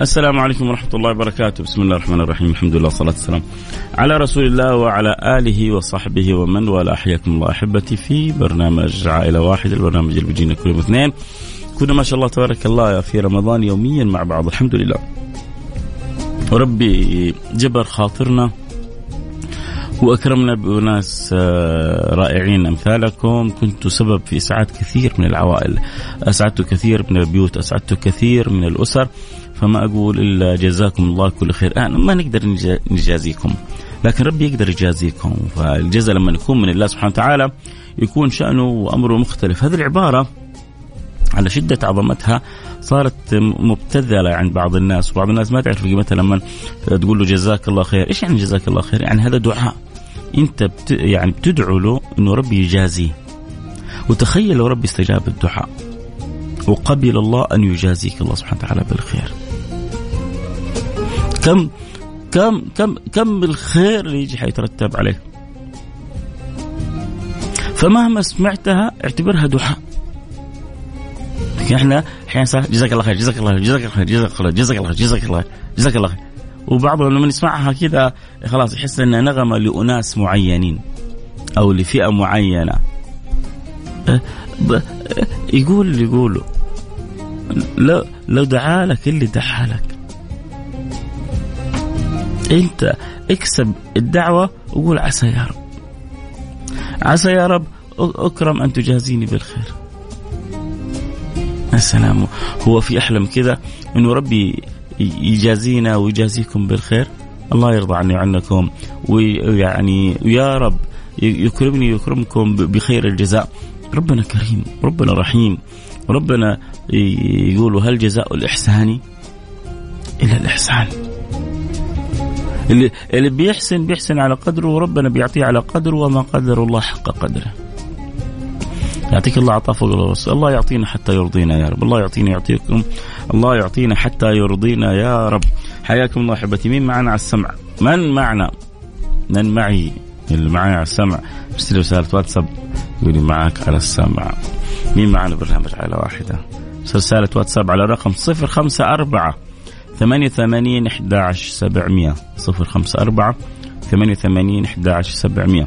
السلام عليكم ورحمة الله وبركاته. بسم الله الرحمن الرحيم. الحمد لله والصلاة والسلام على رسول الله وعلى آله وصحبه ومن والاه. حياكم الله أحبتي في برنامج عائلة واحدة البرنامج اللي بيجينا كل يوم اثنين. كنا ما شاء الله تبارك الله في رمضان يوميا مع بعض. الحمد لله. وربي جبر خاطرنا وأكرمنا باناس آه، رائعين. أمثالكم كنتوا سبب في إسعاد كثير من العوائل. اسعدتوا كثير من البيوت اسعدتوا كثير من الأسر. فما أقول إلا جزاكم الله كل خير. أنا ما نقدر نجا- نجازيكم. لكن ربي يقدر يجازيكم. فالجزاء لما يكون من الله سبحانه وتعالى يكون شأنه وأمره مختلف. هذه العبارة على شدة عظمتها صارت مبتذلة عند بعض الناس. وبعض الناس ما تعرف قيمتها لما تقول له جزاك الله خير. إيش يعني جزاك الله خير؟ يعني هذا دعاء. أنت بت يعني بتدعو له أنه ربي يجازيه وتخيل لو ربي استجاب الدعاء وقبل الله أن يجازيك الله سبحانه وتعالى بالخير. كم كم كم كم الخير اللي يجي حيترتب عليه. فمهما سمعتها اعتبرها دعاء إحنا أحيانا جزاك الله خير جزاك الله خير جزاك الله خير جزاك الله خير جزاك الله خير جزاك الله خير. وبعضهم لما يسمعها كذا خلاص يحس إنها نغمة لأناس معينين أو لفئة معينة. أه، أه، يقول اللي يقوله لو لو دعا لك اللي دعا لك. أنت اكسب الدعوة وقول عسى يا رب. عسى يا رب أكرم أن تجازيني بالخير. يا سلام هو في احلم كذا إنه ربي يجازينا ويجازيكم بالخير. الله يرضى عني وعنكم. ويعني ويا رب يكرمني ويكرمكم بخير الجزاء. ربنا كريم ربنا رحيم. ربنا يقول هل جزاء الإحسان إلا الإحسان. اللي اللي بيحسن بيحسن على قدره وربنا بيعطيه على قدره وما قدر الله حق قدره. يعطيك الله عطاء فوق الرأس الله يعطينا حتى يرضينا يا رب. الله يعطينا يعطيكم. الله يعطينا حتى يرضينا يا رب. حياكم الله أحبتي. مين معنا على السمع؟ من معنا؟ من معي؟ اللي معي على السمع. ارسل رسالة واتساب. يقولي معك على السمع. مين معنا برنامج واحدة؟ ارسل رسالة واتساب على رقم 054 88 11 700 054 88 11 700 آه،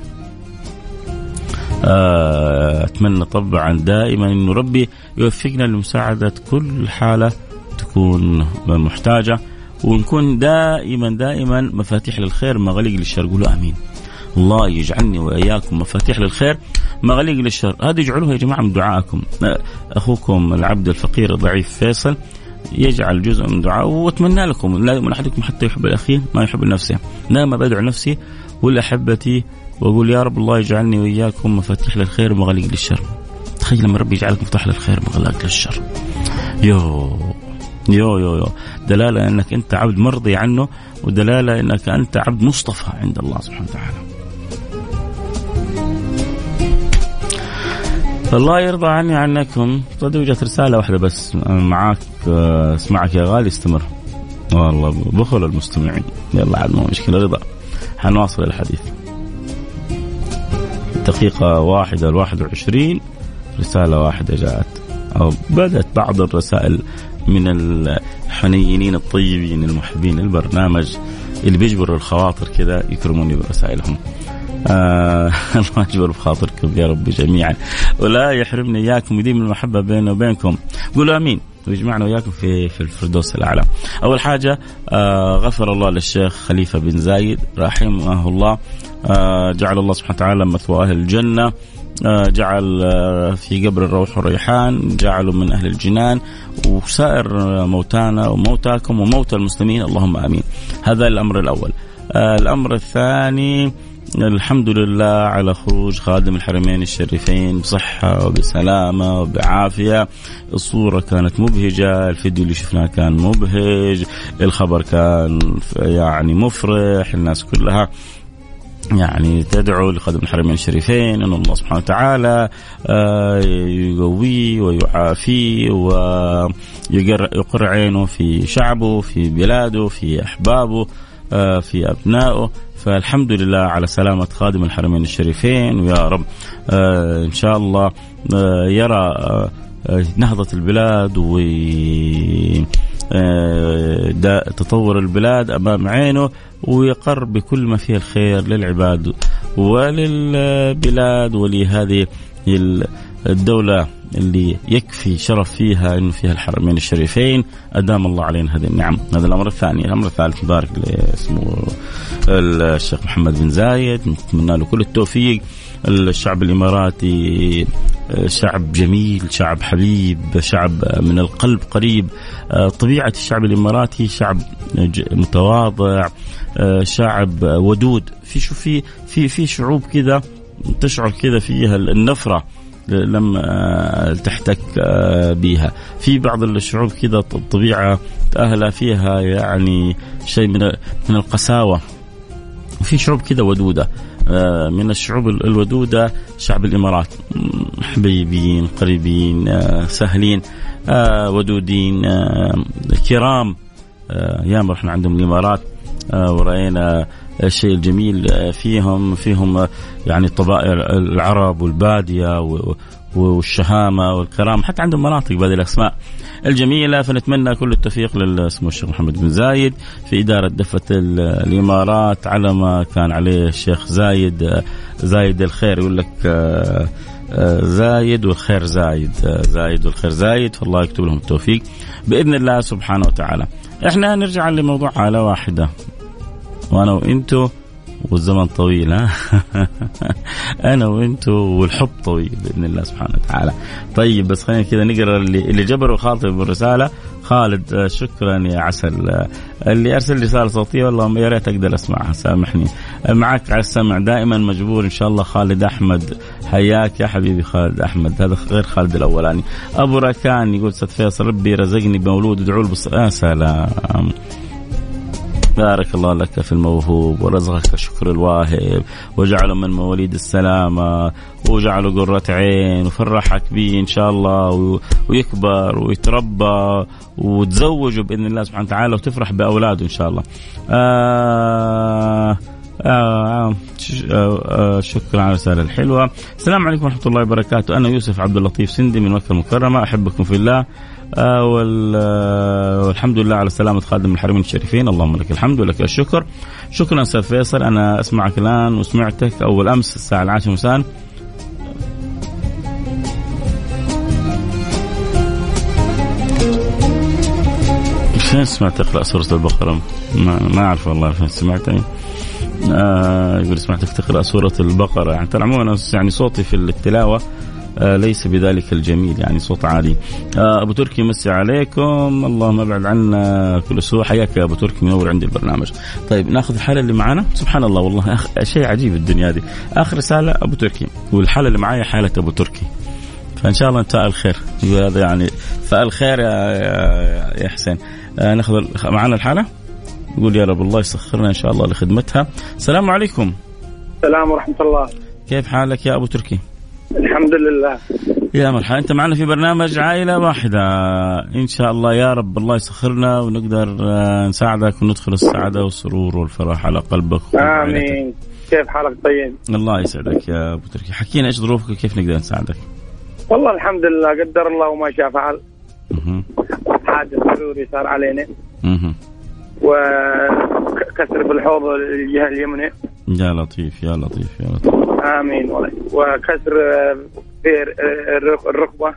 أتمنى طبعا دائما انه ربي يوفقنا لمساعدة كل حالة تكون محتاجة ونكون دائما دائما مفاتيح للخير مغاليق للشر. قولوا آمين. الله يجعلني وإياكم مفاتيح للخير مغاليق للشر. هذه اجعلوها يا جماعة من دعائكم أخوكم العبد الفقير الضعيف فيصل يجعل جزء من دعائه وأتمنى لكم لا يؤمن أحدكم حتى يحب الاخيه ما يحب لنفسه دائما بدعو نفسي ولاحبتي وأقول يا رب الله يجعلني وإياكم مفاتيح للخير ومغاليق للشر. تخيل لما ربي يجعلك مفتاح للخير ومغلاق للشر. يو يو يو يو. دلالة أنك أنت عبد مرضي عنه ودلالة أنك أنت عبد مصطفى عند الله سبحانه وتعالى. الله يرضى عني عنكم صدق جت رسالة واحدة بس معاك اسمعك يا غالي استمر. والله بخل المستمعين. يلا عاد مشكلة رضا. حنواصل الحديث. دقيقة واحدة الواحد وعشرين رسالة واحدة جاءت. أو بدأت بعض الرسائل من الحنينين الطيبين المحبين البرنامج اللي بيجبروا الخواطر كذا يكرموني برسائلهم. آه الله يجبر بخاطركم يا رب جميعا. ولا يحرمني إياكم ويديم المحبة بيننا وبينكم. قولوا آمين. ويجمعنا وياكم في في الفردوس الأعلى. أول حاجة آه غفر الله للشيخ خليفة بن زايد رحمه الله. جعل الله سبحانه وتعالى مثواه الجنة آه، جعل آه، في قبر الروح والريحان جعلوا من أهل الجنان وسائر موتانا وموتاكم وموتى المسلمين اللهم آمين. هذا الأمر الأول. الأمر الثاني الحمد لله على خروج خادم الحرمين الشريفين بصحة وبسلامة وبعافية. الصورة كانت مبهجة الفيديو اللي شفناه كان مبهج الخبر كان يعني مفرح الناس كلها يعني تدعو لخادم الحرمين الشريفين إن الله سبحانه وتعالى آه، يقويه ويعافيه ويقر عينه في شعبه في بلاده في أحبابه آه، في أبنائه. فالحمد لله على سلامة خادم الحرمين الشريفين. ويا رب آه، إن شاء الله يرى نهضة البلاد و تطور البلاد أمام عينه ويقر بكل ما فيه الخير للعباد وللبلاد ولهذه الدولة اللي يكفي شرف فيها إنه فيها الحرمين الشريفين. أدام الله علينا هذه النعم. هذا الأمر الثاني. الأمر الثالث نبارك اسمه الشيخ محمد بن زايد. نتمنى له كل التوفيق. الشعب الإماراتي شعب جميل شعب حبيب شعب من القلب قريب. طبيعة الشعب الإماراتي شعب متواضع شعب ودود. في شو في في في شعوب كذا تشعر كذا فيها النفرة لما آه، تحتك آه، بها في بعض الشعوب كذا الطبيعة أهلها فيها يعني شيء من من القساوة. في شعوب كذا ودودة. آه، من الشعوب الودودة شعب الإمارات. حبيبين قريبين سهلين ودودين كرام. ياما رحنا عندهم الإمارات. ورأينا الشيء الجميل فيهم فيهم يعني طبائع العرب والبادية والشهامة والكرامة حتى عندهم مناطق بهذه الأسماء الجميلة فنتمنى كل التوفيق للسمو الشيخ محمد بن زايد في إدارة دفة الإمارات على ما كان عليه الشيخ زايد زايد الخير. يقول لك زايد والخير زايد زايد والخير زايد. فالله يكتب لهم التوفيق بإذن الله سبحانه وتعالى. إحنا نرجع لموضوع على واحدة. وأنا وإنتو والزمن طويل ها؟ أنا وانتو والحب طويل بإذن الله سبحانه وتعالى. طيب بس خلينا كذا نقرأ اللي اللي جبروا خاطر بالرساله خالد آه، شكرا يا عسل. آه، اللي أرسل رسالة صوتية والله يا ريت أقدر أسمعها سامحني. آه، معك على السمع دائما مجبور إن شاء الله خالد أحمد. حياك يا حبيبي خالد أحمد هذا غير خالد الأولاني. أبو ركان يقول أستاذ فيصل ربي رزقني بمولود ادعوا له يا سلام. بارك الله لك في الموهوب ورزقك شكر الواهب وجعله من مواليد السلامة وجعله قرة عين وفرحك به إن شاء الله ويكبر ويتربى وتزوجه بإذن الله سبحانه وتعالى وتفرح بأولاده إن شاء الله. آه آه آه آه شكرا على الرسالة الحلوة. السلام عليكم ورحمة الله وبركاته. أنا يوسف عبد اللطيف سندي من مكة المكرمة. أحبكم في الله. والحمد لله على سلامة خادم الحرمين الشريفين. اللهم لك الحمد ولك الشكر. شكرا أستاذ فيصل. أنا أسمعك الآن وسمعتك أول أمس الساعة العاشرة مساء. فين سمعت تقرأ سورة البقرة؟ ما, ما أعرف والله فين سمعتني. آه يقول سمعتك تقرأ سورة البقرة. يعني ترى عموما يعني صوتي في التلاوة. آه، ليس بذلك الجميل يعني صوت عالي. آه، أبو تركي مسي عليكم. اللهم ابعد عنا كل سوء. حياك يا أبو تركي منور عندي البرنامج. طيب ناخذ الحالة اللي معنا. سبحان الله والله شيء عجيب الدنيا دي آخر رسالة أبو تركي. والحالة اللي معايا حالة أبو تركي. فإن شاء الله نتفائل خير هذا يعني فالخير خير يا, يا حسين. آه ناخذ معنا الحالة؟ نقول يا رب الله يسخرنا إن شاء الله لخدمتها. السلام عليكم. السلام ورحمة الله. كيف حالك يا أبو تركي؟ الحمد لله. يا مرحبا. أنت معنا في برنامج عائلة واحدة. إن شاء الله يا رب الله يسخرنا ونقدر آه، نساعدك وندخل السعادة والسرور والفرح على قلبك آمين. كيف حالك طيب؟ الله يسعدك يا أبو تركي. حكينا إيش ظروفك وكيف نقدر نساعدك؟ والله الحمد لله قدر الله وما شاء فعل. حادث ضروري صار علينا. وكسر في الحوض الجهه اليمنى يا لطيف يا لطيف يا لطيف. آمين. وكسر في الركبه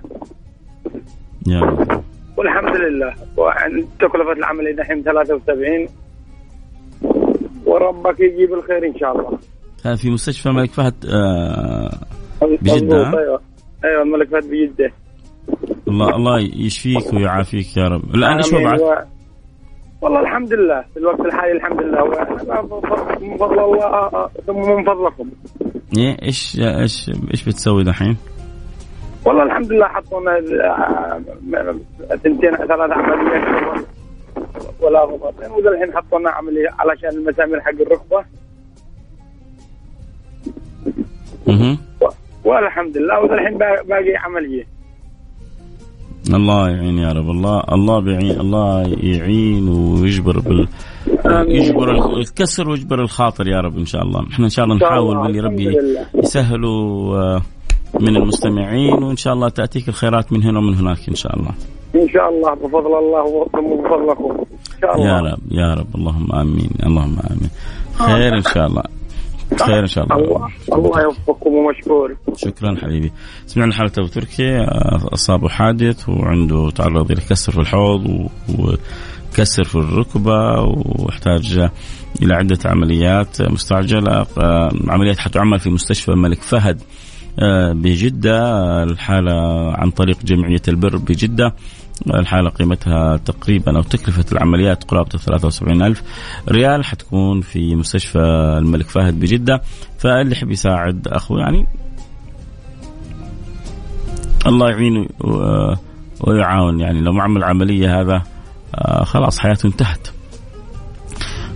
يا لطيف. والحمد لله. تكلفة العملية دحين 73 وربك يجيب الخير إن شاء الله. في مستشفى ملك فهد آه بجدة ها؟ أيوه. أيوه الملك فهد بجدة. الله الله يشفيك ويعافيك يا رب. الآن إيش. وضعك؟ والله الحمد لله. في الوقت الحالي الحمد لله. من فضل الله ثم من فضلكم. إيه إيش إيش إيش بتسوي دحين؟ والله الحمد لله حطونا آه، ثنتين ثلاث عمليات ولا غلطين وذا الحين حطونا عملية علشان المسامير حق الركبة. والحمد لله. با- باقي عملية. الله يعين يا رب الله الله بيعين الله يعين ويجبر بال. يجبر ال- الكسر ويجبر الخاطر يا رب إن شاء الله إحنا إن شاء الله نحاول. باللي ربي. يسهلوا آه، من المستمعين وإن شاء الله تأتيك الخيرات من هنا ومن هناك إن شاء الله إن شاء الله بفضل الله وثم بفضلكم إن شاء الله يا رب يا رب اللهم آمين اللهم آمين خير إن شاء الله خير إن شاء الله. الله يوفقكم ومشكور. شكرا حبيبي. سمعنا حالة ابو تركي آه، أصابه حادث وعنده تعرض إلى كسر في الحوض وكسر في الركبة واحتاج إلى عدة عمليات مستعجلة آه، عمليات حتعمل في مستشفى الملك فهد. بجدة. آه، الحالة عن طريق جمعية البر بجدة. الحالة قيمتها تقريبا أو تكلفة العمليات قرابة 73 ألف ريال. حتكون في مستشفى الملك فهد بجدة. فاللي يحب يساعد أخوه يعني الله يعينه و- ويعاون يعني. لو ما عمل عملية هذا آه، خلاص حياته انتهت.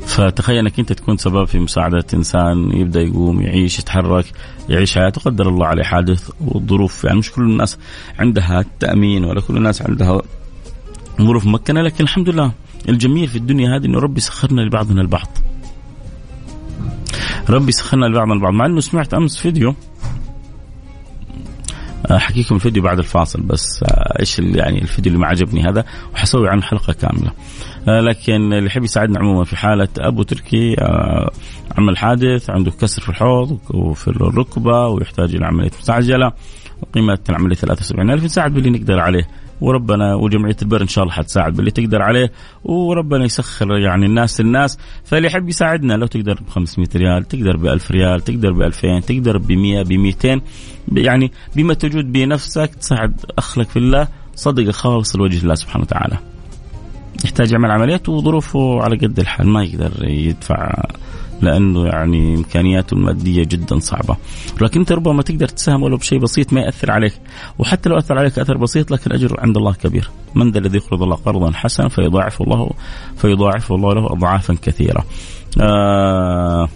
فتخيل إنك أنت تكون سبب في مساعدة إنسان يبدأ يقوم يعيش يتحرك. يعيش حياته قدر الله عليه حادث والظروف يعني مش كل الناس عندها تأمين ولا كل الناس عندها ظروف ممكنة لكن الحمد لله الجميل في الدنيا هذه إنه ربي سخرنا لبعضنا البعض. ربي سخرنا لبعضنا البعض مع إنه سمعت أمس فيديو أحكيكم الفيديو بعد الفاصل بس آه، إيش يعني الفيديو اللي ما عجبني هذا وحسوي عنه حلقة كاملة. آه، لكن اللي يحب يساعدنا عموما في حالة أبو تركي آه، عمل حادث عنده كسر في الحوض وفي الركبة ويحتاج إلى عملية مستعجلة وقيمة العملية 73000 نساعد باللي نقدر عليه وربنا وجمعية البر إن شاء الله حتساعد باللي تقدر عليه وربنا يسخر يعني الناس الناس فاللي يحب يساعدنا لو تقدر ب 500 ريال تقدر ب 1000 ريال تقدر ب 2000 تقدر ب 100 ب 200 يعني بما تجود بنفسك تساعد أخلك في الله صدقة خالص لوجه الله سبحانه وتعالى. يحتاج يعمل عمليات وظروفه على قد الحال ما يقدر يدفع لأنه يعني إمكانياته المادية جدا صعبة. لكن أنت ربما تقدر تساهم ولو بشيء بسيط ما يأثر عليك. وحتى لو أثر عليك أثر بسيط لكن الاجر عند الله كبير. من ذا الذي يقرض الله قرضا حسنا فيضاعف الله فيضاعف الله له اضعافا كثيرة. آه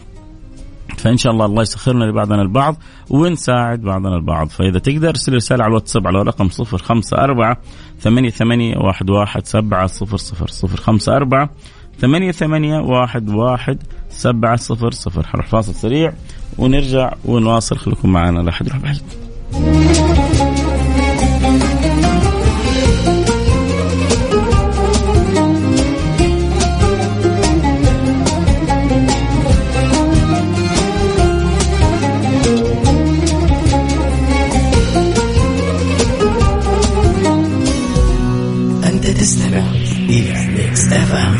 فإن شاء الله الله يسخرنا لبعضنا البعض ونساعد بعضنا البعض. فإذا تقدر ارسل رسالة على الواتساب على رقم 054 88 11 700 054 ثمانية ثمانية واحد واحد سبعة صفر صفر. حنروح فاصل سريع ونرجع ونواصل. خليكم معنا لا أحد يروح بعيد. أنت تستمع إلى ميكس اف ام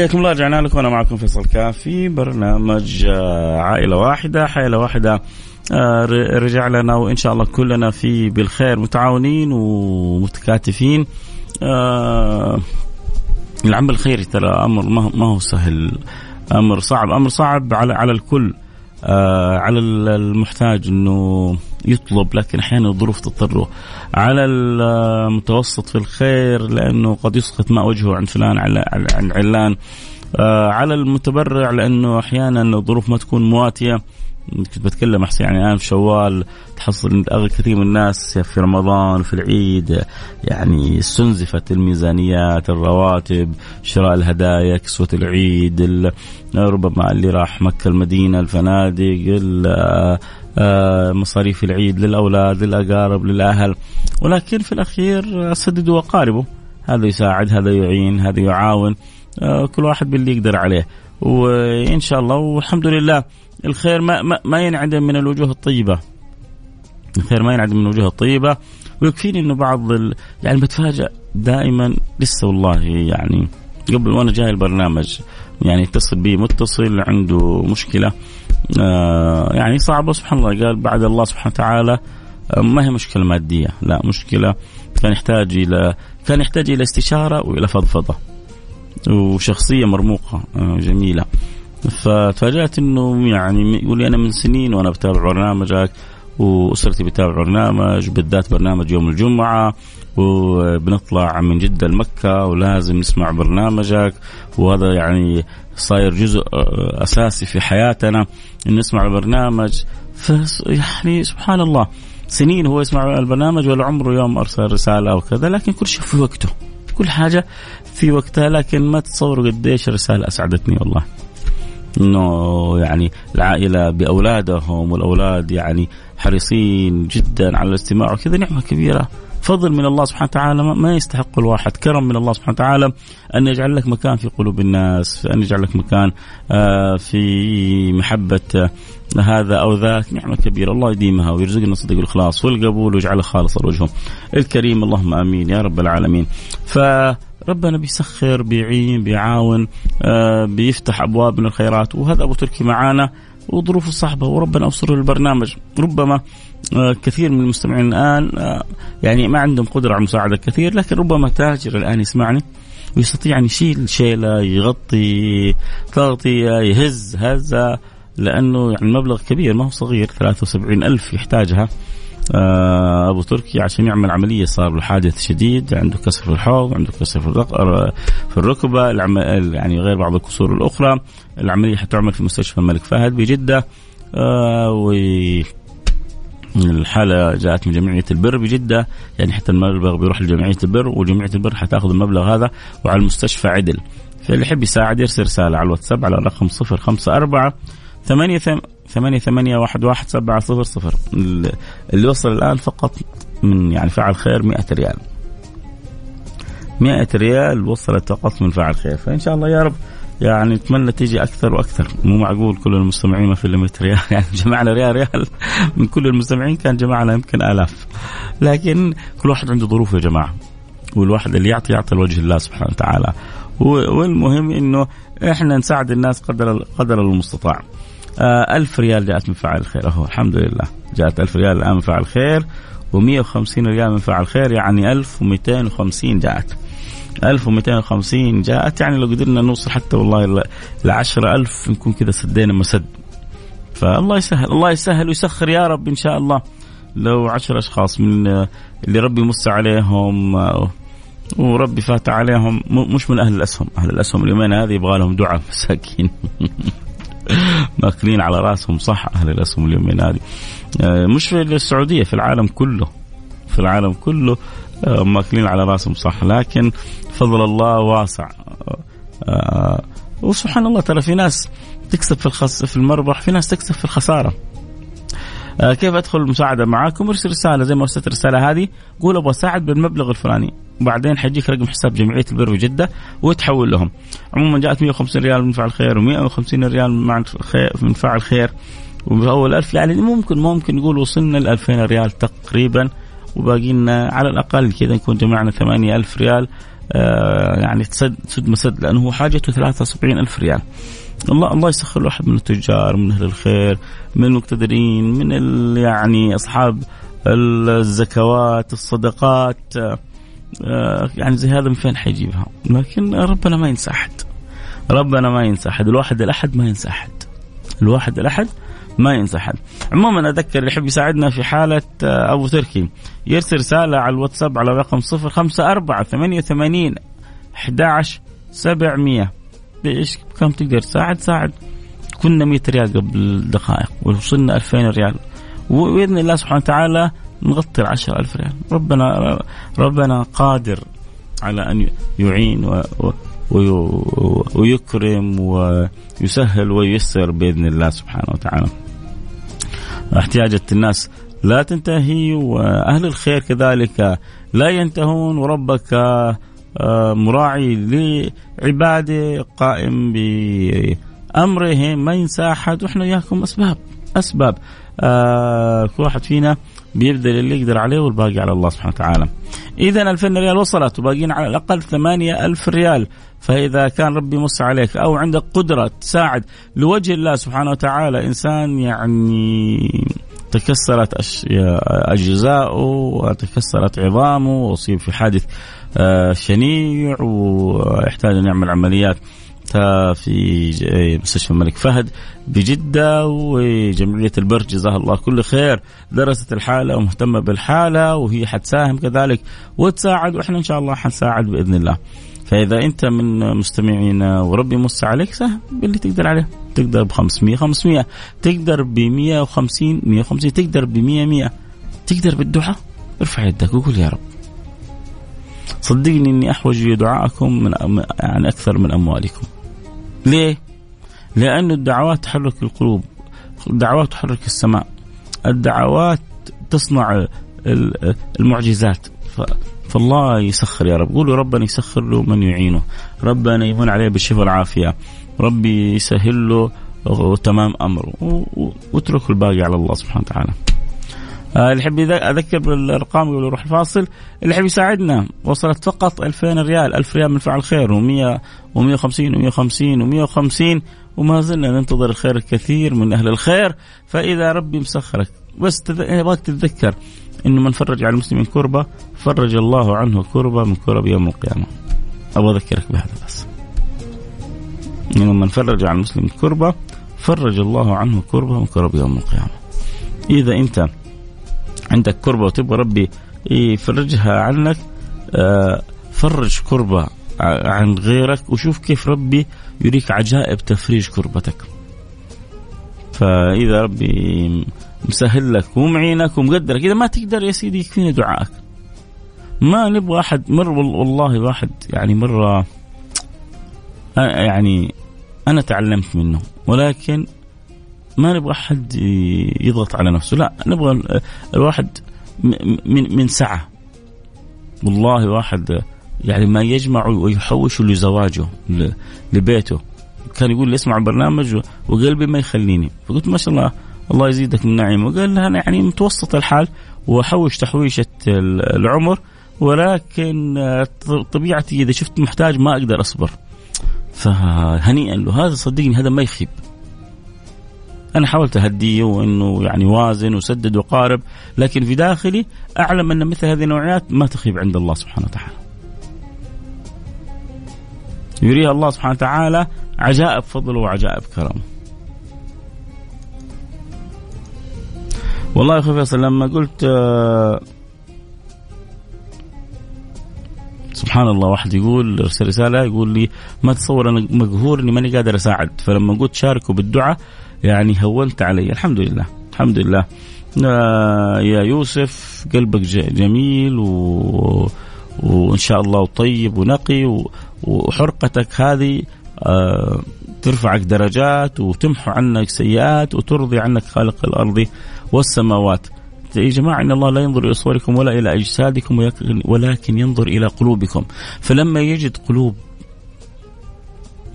حياكم الله رجعنا لكم. وأنا معكم فيصل كافي برنامج آه، عائلة واحدة حيلة واحدة آه، رجع لنا وإن شاء الله كلنا في بالخير متعاونين ومتكاتفين. آه العمل الخيري ترى أمر ما هو سهل. أمر صعب أمر صعب على على الكل. على المحتاج إنه يطلب لكن أحيانا الظروف تضطره. على المتوسط في الخير لأنه قد يسقط ماء وجهه عند فلان عن علان. آه على المتبرع لأنه أحيانا الظروف ما تكون مواتية. كنت بتكلم أحسن يعني الان في شوال تحصل كثير من الناس في رمضان وفي العيد. يعني استنزفت الميزانيات الرواتب شراء الهدايا كسوة العيد ربما اللي راح مكة المدينة الفنادق مصاريف العيد للأولاد للأقارب للأهل. ولكن في الأخير سددوا وقاربوا هذا يساعد هذا يعين هذا يعاون. آه، كل واحد باللي يقدر عليه. وإن شاء الله والحمد لله الخير ما, ما, ما ينعدم من الوجوه الطيبة. الخير ما ينعدم من الوجوه الطيبة. ويكفيني إنه بعض ال... يعني بتفاجأ دائما لسه والله يعني قبل وأنا جاي البرنامج يعني اتصل بي متصل عنده مشكلة. آه يعني صعبه سبحان الله. قال بعد الله سبحانه وتعالى آه ما هي مشكلة مادية؟ لا مشكلة كان يحتاج إلى كان يحتاج إلى استشارة وإلى فضفضة وشخصية مرموقة آه جميلة. فتفاجأت إنه يعني يقول لي أنا من سنين وأنا بتابع برنامجك واسرتي بتابع برنامج بالذات برنامج يوم الجمعة وبنطلع من جدة لمكة ولازم نسمع برنامجك وهذا يعني صاير جزء أساسي في حياتنا ان نسمع البرنامج. يعني سبحان الله سنين هو يسمع البرنامج ولا عمره يوم أرسل رسالة أو كذا لكن كل شيء في وقته. كل حاجة في وقتها لكن ما تتصوروا قديش الرسالة أسعدتني والله. إنه يعني العائلة بأولادهم والأولاد يعني حريصين جدا على الاستماع وكذا نعمة كبيرة. فضل من الله سبحانه وتعالى ما يستحق الواحد. كرم من الله سبحانه وتعالى أن يجعل لك مكان في قلوب الناس أن يجعل لك مكان آه، في محبة آه، هذا أو ذاك. نعمة كبيرة. الله يديمها ويرزقنا صدق الإخلاص والقبول ويجعلها خالصة لوجهه الكريم. اللهم آمين يا رب العالمين. ف ربنا بيسخر بيعين بيعاون آه بيفتح ابواب من الخيرات وهذا أبو تركي معانا. وظروفه صعبة وربنا ابصره البرنامج. ربما آه كثير من المستمعين الآن آه يعني ما عندهم قدرة على مساعده كثير لكن ربما تاجر الآن يسمعني ويستطيع أن يشيل شيلة يغطي تغطية يهز هزة لأنه يعني المبلغ كبير ما هو صغير 73 ألف يحتاجها. أبو تركي عشان يعمل عملية صار له حادث شديد عنده كسر في الحوض عنده كسر في في الركبة يعني غير بعض الكسور الأخرى. العملية حتعمل في مستشفى الملك فهد بجده آه، و الحالة جاءت من جمعية البر بجدة يعني حتى المبلغ بيروح لجمعية البر وجمعية البر حتاخذ المبلغ هذا وعلى المستشفى عدل. فاللي يحب يساعد يرسل رسالة على الواتساب على الرقم 054 ثمانية ثمانية ثمانية واحد واحد سبعة صفر صفر. اللي وصل الآن فقط من يعني فعل خير مئة ريال. مئة ريال وصلت فقط من فعل خير. فإن شاء الله يا رب يعني نتمنى تيجي أكثر وأكثر. مو معقول كل المستمعين ما في الا 100 ريال. يعني جمعنا ريال ريال. من كل المستمعين كان جمعنا يمكن آلاف. لكن كل واحد عنده ظروف يا جماعة. والواحد اللي يعطي يعطي لوجه الله سبحانه وتعالى. والمهم إنه إحنا نساعد الناس قدر قدر المستطاع. ألف ريال جاءت من فاعل الخير أهو الحمد لله. جاءت ألف ريال الآن من فاعل الخير و150 ريال من فاعل الخير يعني 1250 جاءت. 1250 جاءت. يعني لو قدرنا نوصل حتى والله ل 10000 نكون كذا سدينا مسد. فالله يسهل الله يسهل ويسخر يا رب إن شاء الله. لو عشر أشخاص من اللي ربي يمس عليهم وربي فات عليهم مش من أهل الأسهم، أهل الأسهم اليومين هذه يبغى لهم دعاء مساكين. ماكلين على راسهم صح أهل الأسهم اليومين هذه. آه، مش في السعودية في العالم كله. في العالم كله آه، ماكلين على راسهم صح. لكن فضل الله واسع. آه، وسبحان الله ترى في ناس تكسب في الخس في المربح في ناس تكسب في الخسارة. كيف أدخل المساعدة معاكم؟ أرسل رسالة زي ما أرسلت الرسالة هذه. قول أبغى اساعد بالمبلغ الفلاني. وبعدين حيجيك رقم حساب جمعية البر جده وتحول لهم. عموما جاءت 150 ريال من فعل خير و150 ريال من فعل خير. وأول ألف يعني ممكن ممكن نقول وصلنا ل 2000 ريال تقريبا. وباقي لنا على الأقل كذا نكون جمعنا 8000 ريال. آه يعني تسد سد مسد لأنه هو حاجته 73000 ريال. الله الله يسخر واحد من التجار من أهل الخير من المقتدرين من يعني أصحاب الزكوات الصدقات آه، يعني زي هذا من فين حيجيبها؟ لكن ربنا ما ينسى أحد. ربنا ما ينسى أحد. الواحد الأحد ما ينسى أحد. الواحد الأحد ما ينسى أحد. عموما أذكر اللي يحب يساعدنا في حالة آه، أبو تركي. يرسل رسالة على الواتساب على رقم 054 88 11 700 بإيش؟ كم تقدر؟ تساعد ساعد. كنا 100 ريال قبل دقائق وصلنا 2000 ريال. وبإذن الله سبحانه وتعالى نغطي 10000 ريال. ربنا ربنا قادر على أن يعين و ويكرم ويسهل وييسر بإذن الله سبحانه وتعالى. احتياجات الناس لا تنتهي وأهل الخير كذلك لا ينتهون وربك مراعي لعبادة قائم بامرهم ما ينسى أحد وإحنا وياكم أسباب. أسباب. آه كل واحد فينا بيبذل اللي يقدر عليه والباقي على الله سبحانه وتعالى. اذا 2000 ريال وصلت وباقيين على الأقل 8000 ريال. فإذا كان ربي مس عليك أو عندك قدرة تساعد لوجه الله سبحانه وتعالى إنسان يعني تكسرت اجزاؤه وتكسرت عظامه واصيب في حادث آه، شنيع ويحتاج أن يعمل عمليات في مستشفى الملك فهد بجدة وجمعية البرج جزاها الله كل خير درست الحالة ومهتمة بالحالة وهي حتساهم كذلك وتساعد وإحنا إن شاء الله حنساعد بإذن الله. فإذا أنت من مستمعينا وربي مس عليك سهم باللي تقدر عليه. تقدر ب 500 500 تقدر ب 150 150 تقدر ب 100 100 تقدر بالدعاء؟ ارفع يدك وقول يا رب. صدقني إني أحوج لدعائكم من يعني أكثر من أموالكم. ليه؟ لأن الدعوات تحرك القلوب. الدعوات تحرك السماء. الدعوات تصنع المعجزات. فالله يسخر يا رب. قولوا ربنا يسخر له من يعينه. ربنا يهون عليه بالشفاء والعافية. ربي يسهل له وتمام أمره. واتركوا الباقي على الله سبحانه وتعالى. آه، اللي يحب أذكر بالأرقام قبل يروح الفاصل اللي يحب يساعدنا وصلت فقط 2000 ريال 1000 ريال من فعل خير و100 و150 و150 و150 وما زلنا ننتظر الخير الكثير من أهل الخير. فإذا ربي مسخرك بس ابغاك تتذكر إنه من فرج على المسلمين كربة فرج الله عنه كربة من كرب يوم القيامة. أبغى أذكرك بهذا بس. انه من فرج على المسلم كربة فرج الله عنه كربة من كرب يوم القيامة. إذا أنت عندك كربة وتبغى ربي يفرجها عنك آه، فرج كربة عن غيرك وشوف كيف ربي يريك عجائب تفريج كربتك. فإذا ربي مسهل لك ومعينك ومقدرك إذا ما تقدر يا سيدي يكفيني دعائك. ما نبغى أحد مر والله واحد يعني مرة يعني أنا تعلمت منه ولكن ما نبغى أحد يضغط على نفسه لا نبغى الواحد من من سعة. والله واحد يعني ما يجمع ويحوش لزواجه لبيته. كان يقول لي اسمع البرنامج وقلبي ما يخليني. فقلت ما شاء الله الله يزيدك من نعيم وقال أنا يعني متوسط الحال وأحوش تحويشة العمر ولكن طبيعتي إذا شفت محتاج ما أقدر أصبر. فهنيئا له هذا صدقني هذا ما يخيب أنا حاولت أهديه وإنه يعني وازن وسدد وقارب لكن في داخلي أعلم أن مثل هذه النوعيات ما تخيب عند الله سبحانه وتعالى. يريها الله سبحانه وتعالى عجائب فضله وعجائب كرمه. والله يا أخوي فيصل لما قلت آه، سبحان الله واحد يقول أرسل رسالة يقول لي ما تصور أنا مقهور إني ماني قادر أساعد. فلما قلت شاركوا بالدعاء يعني هونت علي. الحمد لله الحمد لله. آه يا يوسف قلبك جميل و... وإن شاء الله طيب ونقي و... وحرقتك هذه آه ترفعك درجات وتمحو عنك سيئات وترضي عنك خالق الأرض والسماوات. يا جماعة إن الله لا ينظر إلى صوركم ولا إلى أجسادكم ولكن ينظر إلى قلوبكم. فلما يجد قلوب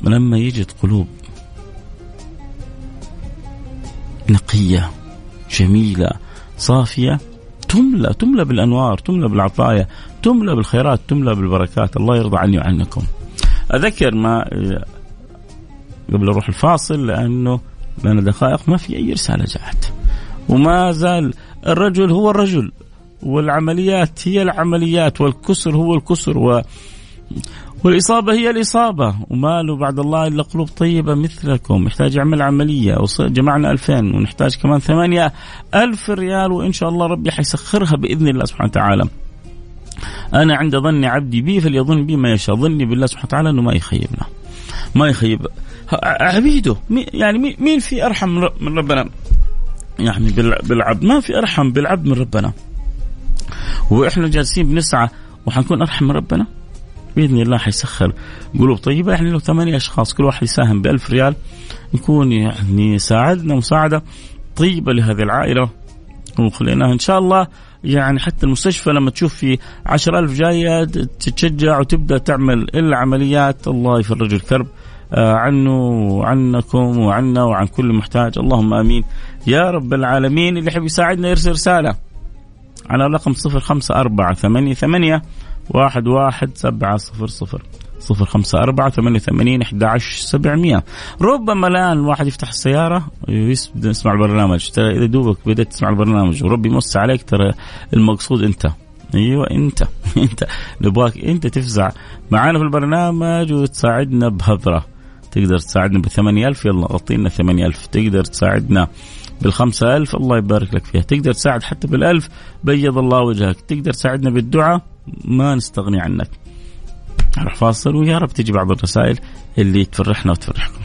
لما يجد قلوب نقية جميلة صافية تملى تملى بالأنوار تملى بالعطايا تملى بالخيرات تملى بالبركات. الله يرضى عني وعنكم. أذكر ما قبل أروح الفاصل لأنه لنا دقائق ما في أي رسالة جاءت. وما زال الرجل هو الرجل والعمليات هي العمليات والكسر هو الكسر و والإصابة هي الإصابة. وما له بعد الله إلا قلوب طيبة مثلكم. يحتاج يعمل عملية. جمعنا ألفين ونحتاج كمان ثمانية ألف ريال وإن شاء الله ربي حيسخرها بإذن الله سبحانه وتعالى. أنا عند ظن عبدي بي فليظن بي ما يشاء. ظني بالله سبحانه وتعالى أنه ما يخيبنا. ما يخيب. عبيده يعني مين في أرحم من ربنا؟ يعني بالعبد. ما في أرحم بالعبد من ربنا. وإحنا جالسين بنسعى وحنكون أرحم من ربنا؟ بإذن الله حيسخر قلوب. طيبه يعني لو ثمانية أشخاص كل واحد يساهم ب ريال نكون يعني ساعدنا مساعدة طيبة لهذه العائلة. وخليناها إن شاء الله يعني حتى المستشفى لما تشوف في عشر ألف جاية تتشجع وتبدأ تعمل العمليات. الله يفرج الكرب آه، عنه وعنكم وعنا وعن كل محتاج. اللهم آمين. يا رب العالمين. اللي يحب يساعدنا يرسل رسالة على رقم صفر خمسة أربعة ثمانية ثمانية واحد واحد سبعة صفر صفر. صفر خمسة أربعة ثمانية ثمانين أحد عشر سبعمية. ربما الآن الواحد يفتح السيارة يسمع البرنامج. ترى إذا دوبك بدأت تسمع البرنامج وربي يمس عليك ترى المقصود أنت. أيوه أنت. أنت. نبغاك أنت تفزع معانا في البرنامج وتساعدنا بهذرة. تقدر تساعدنا ب 8000 يلا غطينا 8000 تقدر تساعدنا بالخمسة ألف الله يبارك لك فيها. تقدر تساعد حتى بالألف بيض الله وجهك. تقدر تساعدنا بالدعاء ما نستغني عنك. نروح فاصل ويا رب تجي بعض الرسائل اللي تفرحنا وتفرحكم.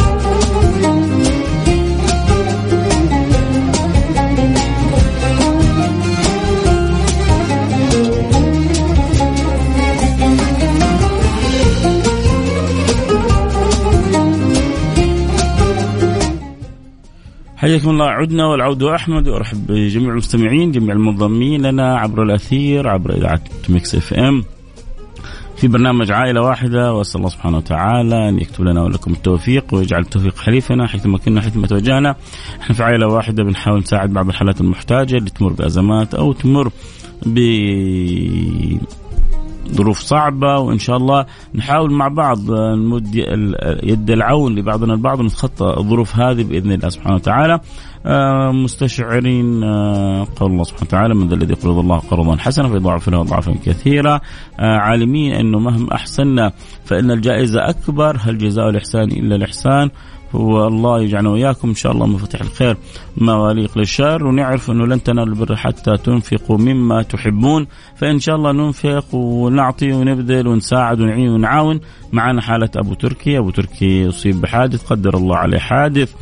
حياكم الله عدنا والعود أحمد وارحب بجميع المستمعين جميع المنضمين لنا عبر الأثير عبر إذاعة ميكس إف إم. في برنامج عائلة واحدة وأسأل الله سبحانه وتعالى أن يكتب لنا ولكم التوفيق ويجعل التوفيق حليفنا حيثما كنا حيثما توجهنا. إحنا في عائلة واحدة بنحاول نساعد بعض الحالات المحتاجة اللي تمر بأزمات أو تمر ب ظروف صعبة وإن شاء الله نحاول مع بعض نمد يد العون لبعضنا البعض ونتخطى الظروف هذه بإذن الله سبحانه وتعالى. آه، مستشعرين آه، قول الله سبحانه وتعالى من ذا الذي يقرض الله قرضا حسنا فيضاعف له اضعافا كثيره آه، عالمين أنه مهما احسنا فإن الجائزة أكبر. هل جزاء الإحسان إلا الإحسان؟ والله يجعلنا وإياكم إن شاء الله مفاتيح الخير مواليق للشر ونعرف إنه لن تنالوا البر حتى تنفقوا مما تحبون فإن شاء الله ننفق ونعطي ونبذل ونساعد ونعين ونعاون. معنا حالة أبو تركي أبو تركي اصيب بحادث قدر الله عليه حادث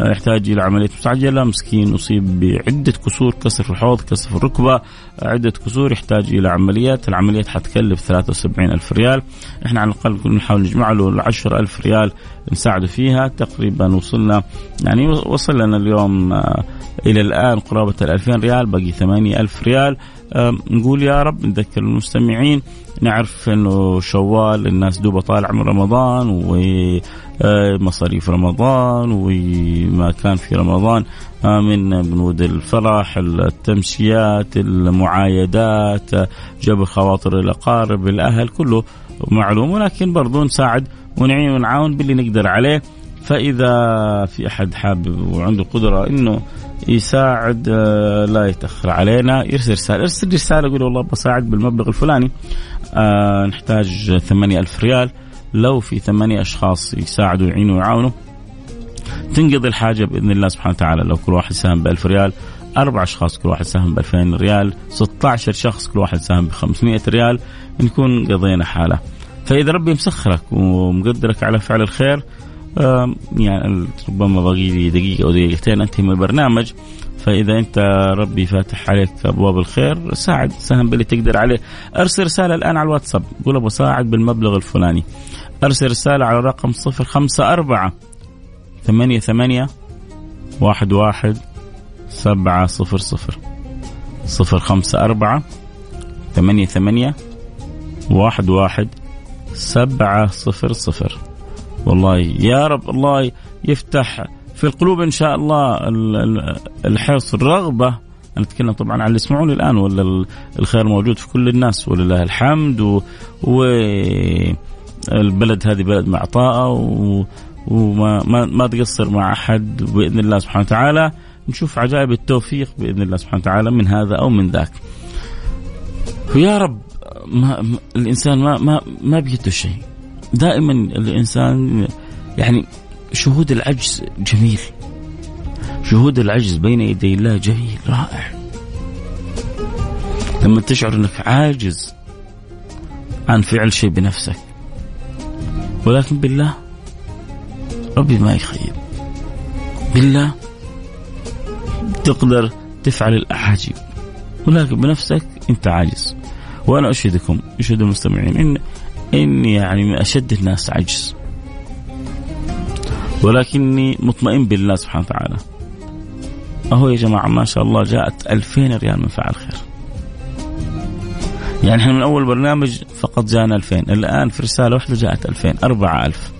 يحتاج إلى عملية مستعجلة مسكين أصيب بعدة كسور كسر في الحوض كسر في الركبة عدة كسور يحتاج إلى عمليات العمليات حتكلف 73 ألف ريال. إحنا على الأقل نحاول نجمع له 10 ألف ريال نساعده فيها تقريبا وصلنا يعني وصل لنا اليوم آه، إلى الآن قرابة ال 2000 ريال باقي 8000 ريال. نقول يا رب نذكر المستمعين نعرف إنه شوال الناس دوبة طالع من رمضان ومصاريف رمضان وما كان في رمضان آه، من بنود الفرح التمشيات المعايدات جبر خواطر الاقارب الأهل كله معلوم ولكن برضو نساعد ونعين ونعاون باللي نقدر عليه. فإذا في أحد حابب وعنده قدرة إنه يساعد آه، لا يتأخر علينا. يرسل رسالة ارسل رسالة يقول والله بساعد بالمبلغ الفلاني. آه نحتاج ثمانية ألف ريال. لو في ثمانية أشخاص يساعدوا ويعينوا ويعاونوا تنقضي الحاجة بإذن الله سبحانه وتعالى. لو كل واحد ساهم بألف ريال أربع أشخاص كل واحد ساهم ب 2000 ريال. 16 شخص كل واحد ساهم ب 500 ريال. نكون قضينا حالة. فإذا ربي مسخرك ومقدرك على فعل الخير يعني ربما باقي لي دقيقة أو دقيقتين أنتهي من البرنامج. فإذا أنت ربي فاتح عليك أبواب الخير ساعد ساهم باللي تقدر عليه. أرسل رسالة الآن على الواتساب. قول أبغى أساعد بالمبلغ الفلاني. أرسل رسالة على رقم صفر خمسة أربعة ثمانية ثمانية واحد واحد سبعة صفر صفر. صفر خمسة أربعة ثمانية ثمانية واحد واحد سبعة صفر صفر. والله يا رب الله يفتح في القلوب إن شاء الله الحرص الرغبة. أنا أتكلم طبعا عن اللي يسمعوني الآن ولا الخير موجود في كل الناس ولله الحمد. و, و هذه بلد معطاءة وما ما, ما تقصر مع أحد بإذن الله سبحانه وتعالى. نشوف عجائب التوفيق بإذن الله سبحانه وتعالى من هذا أو من ذاك. ويا رب ما الإنسان ما ما ما بيده شيء. دائما الإنسان يعني شهود العجز جميل. شهود العجز بين يدي الله جميل رائع. لما تشعر إنك عاجز عن فعل شيء بنفسك. ولكن بالله ربي ما يخيب. بالله تقدر تفعل الاعاجيب ولكن بنفسك أنت عاجز. وأنا أشهدكم اشهد المستمعين ان إني يعني من أشد الناس عجز. ولكني مطمئن بالله سبحانه وتعالى. أهو يا جماعة ما شاء الله جاءت 2000 ريال من فعل خير. يعني إحنا من أول برنامج فقط جانا 2000 الآن في رسالة واحدة جاءت 2000 4000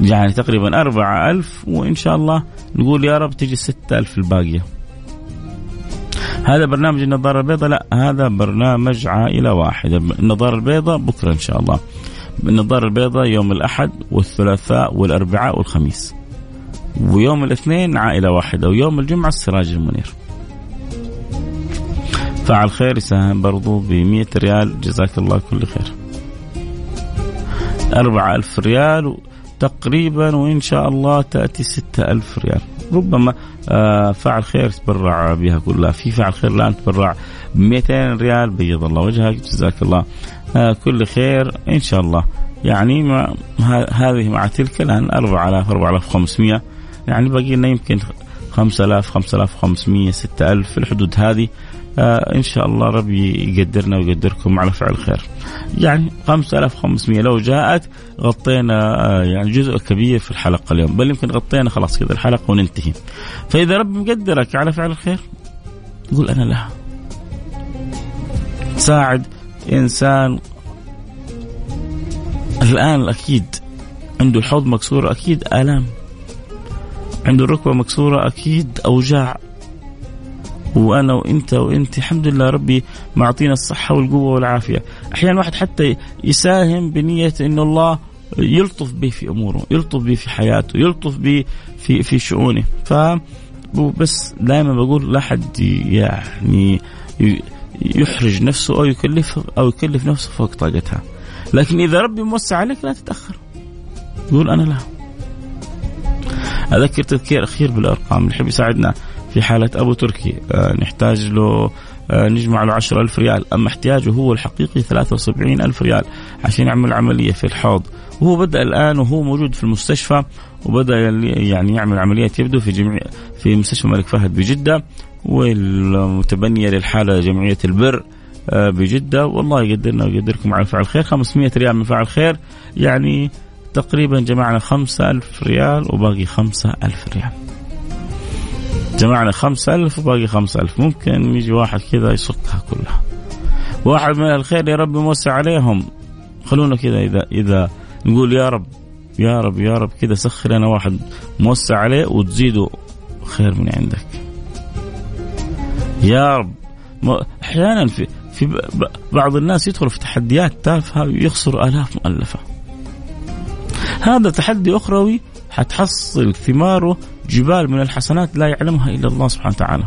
يعني تقريبا 4000 وإن شاء الله نقول يا رب تجي 6000 الباقية. هذا برنامج النظارة البيضاء؟ لا هذا برنامج عائلة واحدة. النظارة البيضاء بكرة إن شاء الله. النظارة البيضاء يوم الأحد والثلاثاء والأربعاء والخميس. ويوم الاثنين عائلة واحدة ويوم الجمعة السراج المنير. فعل خير يساهم برضو ب ريال. جزاك الله كل خير. أربعة ألف ريال تقريبا وإن شاء الله تأتي ستة ألف ريال. ربما آه، فعل خير تبرع بها كلها في فعل خير الآن تبرع ب 200 ريال بيض الله وجهك جزاك الله آه، كل خير إن شاء الله. يعني ما هذه مع تلك الآن 4000 4500 يعني باقي لنا يمكن 5000 5500 6000 في الحدود هذه. آه إن شاء الله ربي يقدرنا ويقدركم على فعل خير. يعني 5500 لو جاءت غطينا آه يعني جزء كبير في الحلقة اليوم بل يمكن غطينا خلاص كذا الحلقة وننتهي. فإذا ربي مقدرك على فعل الخير قول أنا لها. ساعد إنسان الآن أكيد عنده الحوض مكسور أكيد آلام عنده الركبة مكسورة أكيد أوجاع وأنا وإنت وإنت. الحمد لله ربي معطينا الصحة والقوة والعافية. أحيانا واحد حتى يساهم بنية انه الله يلطف به في أموره يلطف به في حياته يلطف به في في شؤونه. ف بس دائما بقول لا حد يعني يحرج نفسه أو يكلف أو يكلف نفسه فوق طاقتها. لكن إذا ربي موسع عليك لا تتأخر. قول أنا لا. أذكر تذكير أخير بالأرقام اللي يحب يساعدنا. في حالة أبو تركي. آه، نحتاج له آه، نجمع له 10000 ريال. أما احتياجه هو الحقيقي 73000 ريال عشان يعمل عملية في الحوض. وهو بدأ الآن وهو موجود في المستشفى وبدأ يعني يعمل عمليات يبدو في جميع في مستشفى الملك فهد بجدة والمتبنية للحالة جمعية البر آه، بجدة. والله يقدرنا ويقدركم على فعل خير 500 ريال من فعل خير يعني تقريبا جمعنا خمسة ألف ريال وباقي خمسة ألف ريال. جمعنا خمسة ألف وباقي خمسة ألف. ممكن يجي واحد كذا يصكها كلها. واحد من الخير يا رب موسع عليهم. خلونا كذا إذا إذا نقول يا رب يا رب يا رب كذا سخر لنا واحد موسع عليه وتزيده خير من عندك. يا رب. أحيانا في في بعض الناس يدخلوا في تحديات تافهة ويخسروا آلاف مؤلفة. هذا تحدي أخروي حتحصل ثماره جبال من الحسنات لا يعلمها إلا الله سبحانه وتعالى.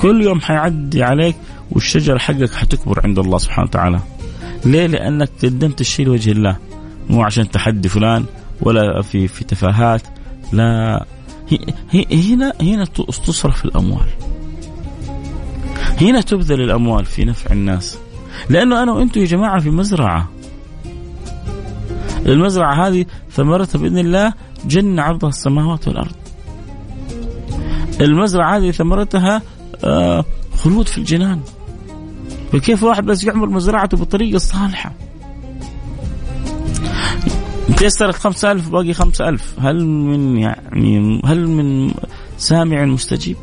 كل يوم حيعدي عليك والشجرة حقك حتكبر عند الله سبحانه وتعالى. ليه؟ لأنك قدمت الشيء لوجه الله. مو عشان تحدي فلان ولا في في تفاهات لا. هنا هنا تصرف الأموال. هنا تبذل الأموال في نفع الناس. لأنه أنا وأنتم يا جماعة في مزرعة. المزرعة هذه ثمرتها بإذن الله جنة عرضها السماوات والأرض. المزرعة هذه ثمرتها آه، خلود في الجنان. فكيف واحد بس يعمل مزرعته بالطريقة الصالحة؟ تيسرت خمسة ألف باقي خمسة ألف. هل من يعني هل من سامع مستجيب؟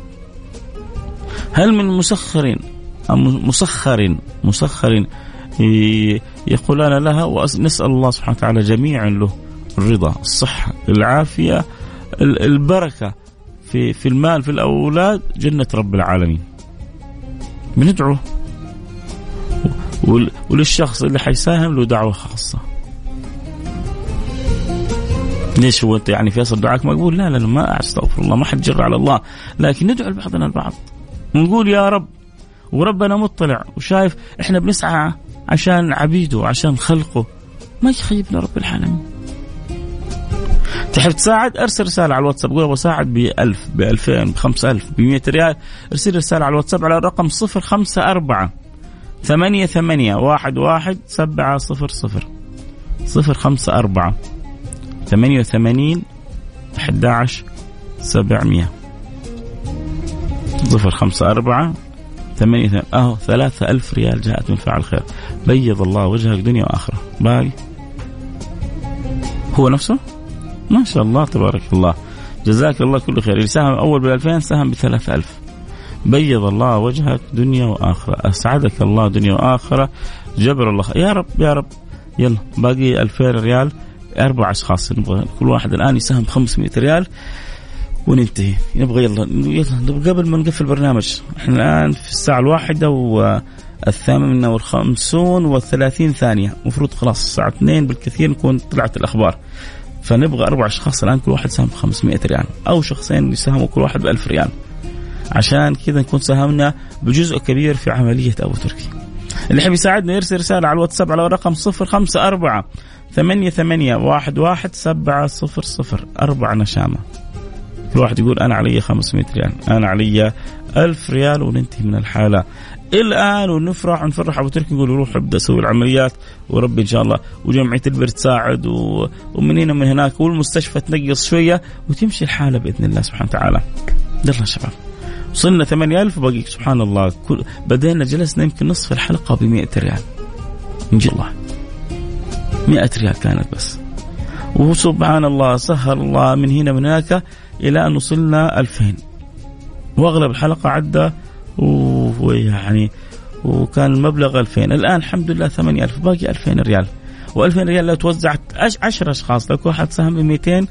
هل من مسخر مسخر مسخر يقولان لها ونسأل الله سبحانه وتعالى جميعا له الرضا الصحة العافية البركة في في المال في الأولاد جنة رب العالمين. بندعو وللشخص اللي حيساهم له دعوة خاصة. ليش هو أنت يعني فيصل دعاك مقبول؟ لا لا لا ما أستغفر الله ما حد جر على الله، لكن ندعو لبعضنا البعض. ونقول يا رب وربنا مطلع وشايف إحنا بنسعى عشان عبيده عشان خلقه. ما يخيبنا رب العالمين. تحب تساعد ارسل رسالة على الواتساب. قول بساعد ب 1000 ب 2000 ب 5000 ب 100 ريال. ارسل رسالة على الواتساب على الرقم 054 ثمانية ثمانية واحد واحد سبعة صفر صفر. صفر خمسة أربعة ثمانية وثمانين أحد سبعمية. صفر خمسة أربعة ثمانية أهو ثلاثة ألف ريال جاءت من فعل خير. بيض الله وجهك دنيا وآخرة. باقي؟ هو نفسه؟ ما شاء الله تبارك الله. جزاك الله كل خير. اللي ساهم أول بالألفين ساهم بثلاثة ألف. بيض الله وجهك دنيا وآخرة. أسعدك الله دنيا وآخرة. جبر الله يا رب يا رب. يلا باقي 2000 ريال. أربع أشخاص نبغى كل واحد الآن يساهم 500 ريال. وننتهي. نبغى يلا يلا قبل ما نقفل البرنامج. إحنا الآن في الساعة الواحدة والثامنة والخمسون والثلاثين ثانية. المفروض خلاص الساعة اثنين بالكثير نكون طلعت الأخبار. فنبغى أربع أشخاص الآن كل واحد ساهم 500 ريال أو شخصين يساهموا كل واحد ب 1000 ريال. عشان كذا نكون ساهمنا بجزء كبير في عملية أبو تركي. اللي يحب يساعدنا يرسل رسالة على الواتساب على الرقم 054 ثمانية ثمانية واحد واحد سبعة صفر صفر أربعة نشامة. كل واحد يقول أنا علي 500 ريال أنا علي ألف ريال وننتهي من الحالة. الآن ونفرح ونفرح. أبو تركي يقول روح ابدأ سوي العمليات. وربي إن شاء الله وجمعية البر تساعد و... ومن هنا من هناك والمستشفى تنقص شوية وتمشي الحالة بإذن الله سبحانه وتعالى. يلا شباب. وصلنا 8000 وباقي سبحان الله. كل بدينا جلسنا يمكن نصف الحلقة ب 100 ريال. من الله. 100 ريال كانت بس. وسبحان الله سهل الله من هنا من هناك إلى أن وصلنا 2000 وأغلب الحلقة عدى ويعني وكان المبلغ 2000 الآن الحمد لله 8000 باقي 2000 ريال. و2000 ريال لو توزعت 10 أشخاص لو كل واحد ساهم ب 200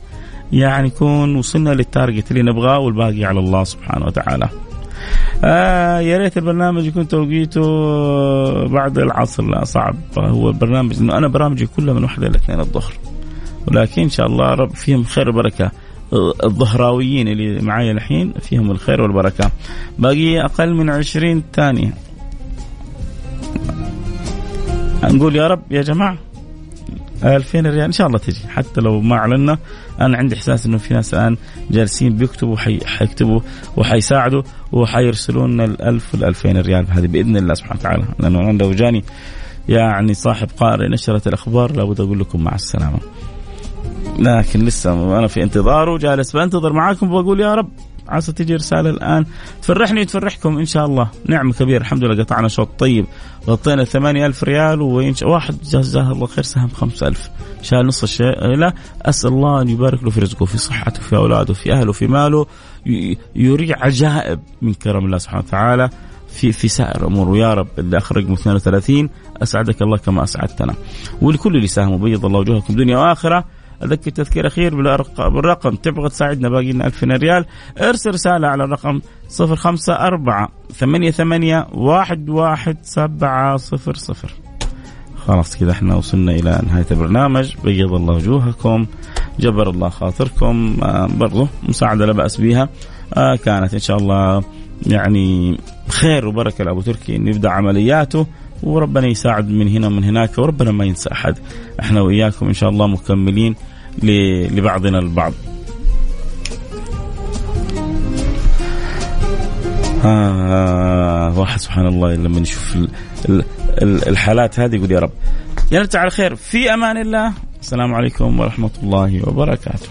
يعني يكون وصلنا للتارجت اللي نبغاه والباقي على الله سبحانه وتعالى. آه يا ريت البرنامج يكون توقيته بعد العصر. لا صعب. هو البرنامج إنه أنا برامجي كلها من واحدة إلى الظهر. ولكن إن شاء الله رب فيهم خير وبركة. الظهراويين اللي معايا الحين فيهم الخير والبركة. باقي أقل من عشرين ثانية. نقول يا رب يا جماعة 2000 ريال إن شاء الله تجي. حتى لو ما اعلنا أنا عندي إحساس إنه في ناس الآن جالسين بيكتبوا حي... حيكتبوا وحيساعدوا وحيرسلون لنا ال 1000 وال 2000 ريال هذه بإذن الله سبحانه وتعالى. لأنه لو جاني يعني صاحب قارئ نشرة الأخبار لابد أقول لكم مع السلامة. لكن لسه أنا في انتظاره جالس بنتظر معاكم وبقول يا رب عسى تجي رسالة الآن. تفرحني وتفرحكم إن شاء الله. نعمة كبيرة. الحمد لله قطعنا شوط طيب. غطينا ثمانية ألف ريال وإنش... واحد. جزاه الله خير. سهم خمسة ألف شال نص الشيء. لا أسأل الله أن يبارك له في رزقه في صحته في أولاده في أهله في ماله. يري عجائب من كرم الله سبحانه وتعالى في في سائر اموره يا رب اللي اخرج رقم 32 أسعدك الله كما أسعدتنا. ولكل اللي ساهموا بيض الله وجوهكم دنيا وآخرة. اذكر تذكير أخير بالرقم. تبغى تساعدنا باقي لنا 2000 ريال ارسل رسالة على الرقم 054 88 11700 خلاص كذا إحنا وصلنا إلى نهاية البرنامج. بيض الله وجوهكم جبر الله خاطركم آه برضو مساعدة لا بأس بها آه كانت إن شاء الله يعني خير وبركة لأبو تركي انه يبدأ عملياته. وربنا يساعد من هنا ومن هناك وربنا ما ينسى أحد. إحنا وإياكم إن شاء الله مكملين لبعضنا البعض. آه واحد سبحان الله لما نشوف الحالات هذه يقول يا رب. يرجع على خير. في أمان الله. السلام عليكم ورحمة الله وبركاته.